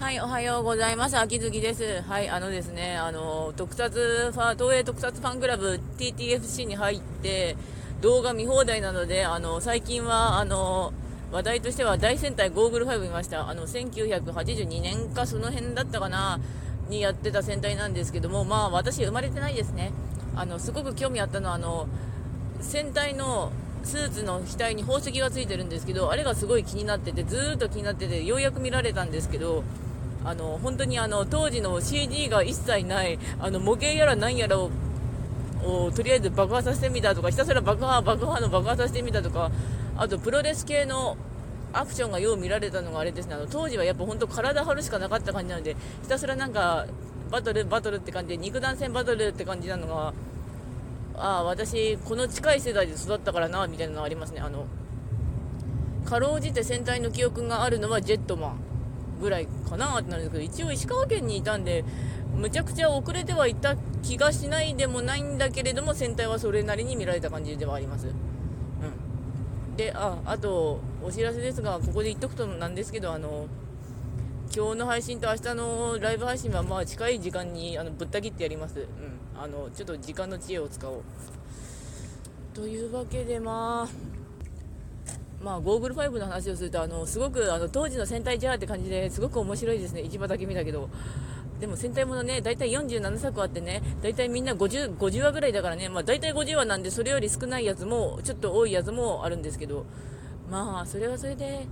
はい、おはようございます。秋月です。はい、あのですね、あの、特撮ファ、東映特撮ファンクラブ TTFC に入って、動画見放題なので、あの、最近は、あの、話題としては大戦隊ゴーグル5見ました。あの、1982年かその辺だったかな、にやってた戦隊なんですけども、まあ、私生まれてないですね。あの、すごく興味あったのは、あの、戦隊のスーツの額に宝石がついてるんですけど、あれがすごい気になってて、ずーっと気になってて、ようやく見られたんですけど、あの本当にあの当時の CG が一切ないあの模型やら何やらををとりあえず爆破させてみたとかひたすら爆破爆破の爆破させてみたとかあとプロレス系のアクションがよう見られたのがあれですね。あの当時はやっぱ本当体張るしかなかった感じなのでひたすらなんかバトルバトルって感じで肉弾戦バトルって感じなのがああ私この近い世代で育ったからなみたいなのがありますね。あのかろうじて戦隊の記憶があるのはジェットマン。ぐらいかなってなるんですけど一応石川県にいたんでむちゃくちゃ遅れてはいた気がしないでもないんだけれども戦隊はそれなりに見られた感じではあります。うん。でああとお知らせですがここで言っとくとなんですけどあの今日の配信と明日のライブ配信はまあ近い時間にあのぶった切ってやります。うん。あのちょっと時間の知恵を使おう。というわけでまあまあ、ゴーグル5の話をするとあのすごくあの当時の戦隊ジャーって感じですごく面白いですね、市場だけ見たけど。でも戦隊ものね、大体47作あってね、大体みんな 50, 50話ぐらいだからね、まあ、大体50話なんで、それより少ないやつも、ちょっと多いやつもあるんですけど、まあ、それはそれで、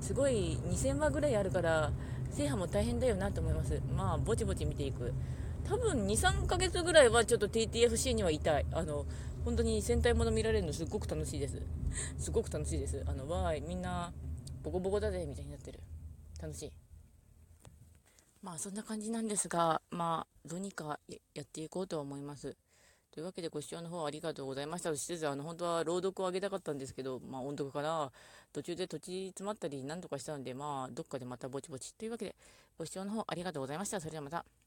すごい2000話ぐらいあるから、制覇も大変だよなと思います。まあ、ぼちぼち見ていく。多分2、3ヶ月ぐらいはちょっと TTFC にはいたい。あの、本当に戦隊もの見られるのすっごく楽しいです。すごく楽しいです。あの、わーい、みんな、ボコボコだぜ、みたいになってる。楽しい。まあ、そんな感じなんですが、まあ、どうにかやっていこうとは思います。というわけで、ご視聴の方ありがとうございました。しつつ、あの、本当は朗読を上げたかったんですけど、まあ、音読かな。途中で土地詰まったり、なんとかしたので、まあ、どっかでまたぼちぼち。というわけで、ご視聴の方ありがとうございました。それではまた。